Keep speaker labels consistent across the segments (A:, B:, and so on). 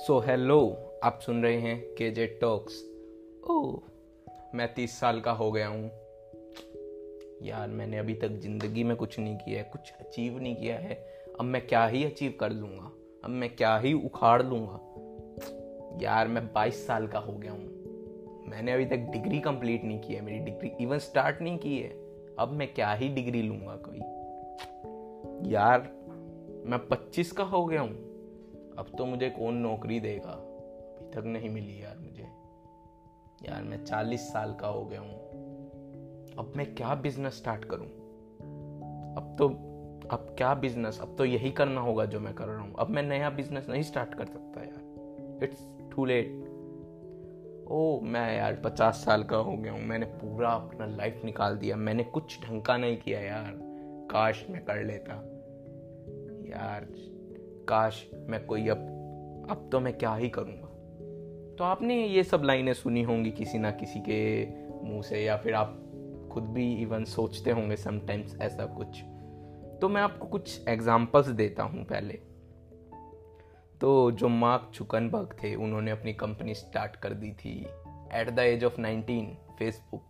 A: So hello आप सुन रहे हैं के जे टॉक्स ओ मैं तीस साल का हो गया हूँ। यार, मैंने अभी तक ज़िंदगी में कुछ नहीं किया है, कुछ अचीव नहीं किया है। अब मैं क्या ही अचीव कर लूँगा? अब मैं क्या ही उखाड़ लूँगा? यार, मैं बाईस साल का हो गया हूँ। मैंने अभी तक डिग्री कंप्लीट नहीं की है, मेरी डिग्री इवन स्टार्ट नहीं की है। अब मैं क्या ही डिग्री लूँगा कोई? यार, मैं पच्चीस का हो गया हूँ। अब तो मुझे कौन नौकरी देगा? अभी तक नहीं मिली यार मुझे। यार मैं चालीस साल का हो गया हूँ। अब मैं क्या बिज़नेस स्टार्ट करूँ? अब तो अब क्या बिज़नेस अब तो यही करना होगा जो मैं कर रहा हूँ। अब मैं नया बिज़नेस नहीं स्टार्ट कर सकता यार। इट्स टू लेट ओ, मैं यार पचास साल का हो गया हूँ। मैंने पूरा अपना लाइफ निकाल दिया। मैंने कुछ ढंग का नहीं किया यार। काश मैं कर लेता। यार काश मैं कोई अब अब तो मैं क्या ही करूँगा। तो आपने ये सब लाइनें सुनी होंगी किसी ना किसी के मुँह से, या फिर आप खुद भी इवन सोचते होंगे समटाइम्स ऐसा कुछ। तो मैं आपको कुछ एग्जांपल्स देता हूँ पहले। तो जो मार्क चुकनबर्ग थे, उन्होंने अपनी कंपनी स्टार्ट कर दी थी at the age of 19 Facebook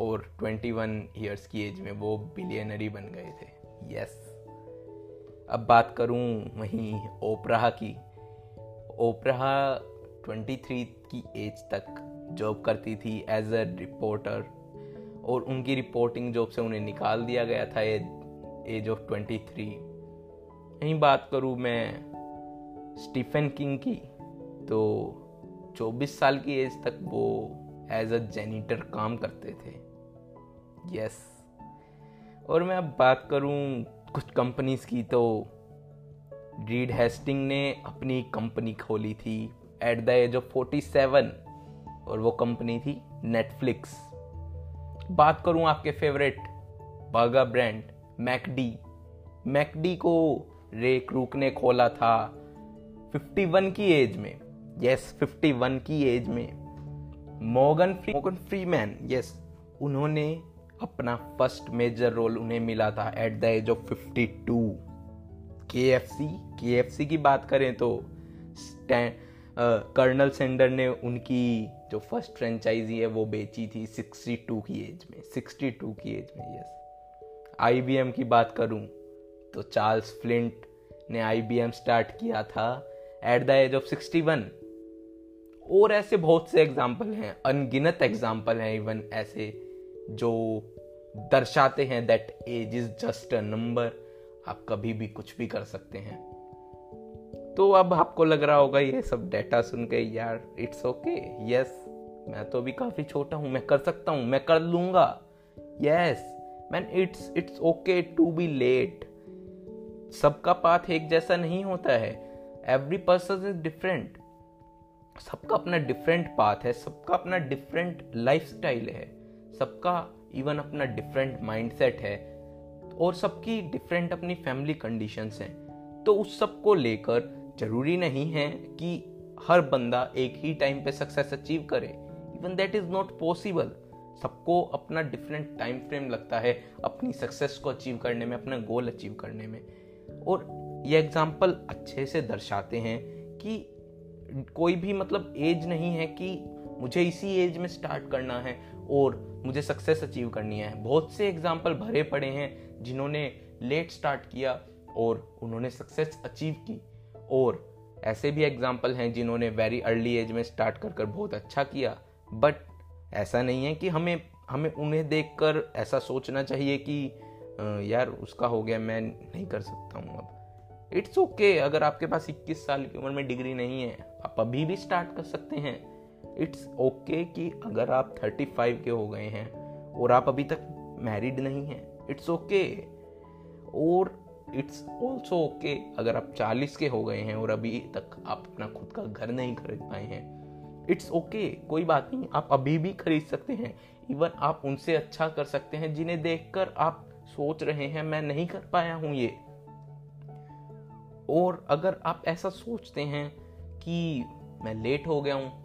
A: और 21 इयर्स की एज में वो बिलियनरी बन गए थे। Yes yes. अब बात करूँ वहीं ओपरा की। ओपरा 23 की एज तक जॉब करती थी एज अ रिपोर्टर और उनकी रिपोर्टिंग जॉब से उन्हें निकाल दिया गया था एज एज ऑफ़ 23 यहीं बात करूँ मैं स्टीफन किंग की तो 24 साल की एज तक वो एज अ जेनिटर काम करते थे। Yes yes. और मैं अब बात करूँ कुछ कंपनीज़ की तो रीड हेस्टिंग ने अपनी कंपनी खोली थी at the age of forty seven और वो कंपनी थी नेटफ्लिक्स बात करूँ आपके favourite burger brand McD McD को रे क्रूक ने खोला था 51 की एज में। यस 51 की एज में। Morgan Free Morgan Freeman yes yes उन्होंने अपना फ़र्स्ट मेजर रोल उन्हें मिला था एट द एज ऑफ़ 52 के एफ़ सी के एफ़ सी की बात करें तो कर्नल सेंडर ने उनकी जो फ़र्स्ट फ्रेंचाइजी है वो बेची थी 62 की एज में 62 की एज में यस आईबीएम की बात करूँ तो चार्ल्स फ्लिंट ने आईबीएम स्टार्ट किया था एट द एज ऑफ़ 61 और ऐसे बहुत से एग्ज़ाम्पल हैं, अनगिनत एग्ज़ाम्पल हैं इवन ऐसे जो दर्शाते हैं that age is just a number आप कभी भी कुछ भी कर सकते हैं। तो अब आपको लग रहा होगा, ये सब डेटा सुन के यार इट्स ओके यस मैं तो अभी काफ़ी छोटा हूँ, मैं कर सकता हूँ, मैं कर लूँगा। Yes man it's it's okay to be late सबका पाथ एक जैसा नहीं होता है। एवरी पर्सन इज़ डिफरेंट सबका अपना डिफरेंट पाथ है, सबका अपना डिफरेंट लाइफ स्टाइल है। सबका इवन अपना डिफरेंट माइंडसेट है और सबकी डिफरेंट अपनी फैमिली कंडीशंस हैं। तो उस सबको लेकर ज़रूरी नहीं है कि हर बंदा एक ही टाइम पे सक्सेस अचीव करे। Even that is not possible सबको अपना डिफरेंट टाइम फ्रेम लगता है अपनी सक्सेस को अचीव करने में, अपना गोल अचीव करने में। और ये एग्ज़ाम्पल अच्छे से दर्शाते हैं कि कोई भी मतलब एज नहीं है कि मुझे इसी एज में स्टार्ट करना है और मुझे सक्सेस अचीव करनी है। बहुत से एग्ज़ाम्पल भरे पड़े हैं जिन्होंने लेट स्टार्ट किया और उन्होंने सक्सेस अचीव की। और ऐसे भी एग्ज़ाम्पल हैं जिन्होंने वेरी अर्ली एज में स्टार्ट कर कर बहुत अच्छा किया। बट ऐसा नहीं है कि हमें हमें उन्हें देखकर ऐसा सोचना चाहिए कि यार उसका हो गया मैं नहीं कर सकता हूँ अब। इट्स ओके okay, अगर आपके पास 21 साल की उम्र में डिग्री नहीं है आप अभी भी स्टार्ट कर सकते हैं। इट्स ओके okay कि अगर आप 35 के हो गए हैं और आप अभी तक मैरिड नहीं हैं इट्स ओके। और इट्स ऑल्सो ओके अगर आप 40 के हो गए हैं और अभी तक आप अपना खुद का घर नहीं खरीद पाए हैं इट्स ओके okay, कोई बात नहीं आप अभी भी खरीद सकते हैं। इवन आप उनसे अच्छा कर सकते हैं जिन्हें देखकर आप सोच रहे हैं मैं नहीं कर पाया हूँ ये। और अगर आप ऐसा सोचते हैं कि मैं लेट हो गया हूँ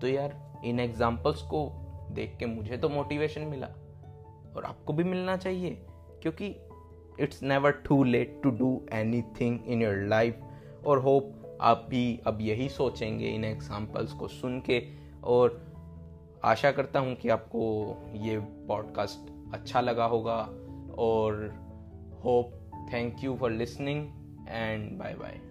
A: तो यार, इन एग्जाम्पल्स को देख के मुझे तो मोटिवेशन मिला। और आपको भी मिलना चाहिए, क्योंकि it's never too late to do anything in your life और होप आप भी अब यही सोचेंगे इन एग्जाम्पल्स को सुन के। और आशा करता हूँ कि आपको ये पॉडकास्ट अच्छा लगा होगा। और hope thank you for listening and bye bye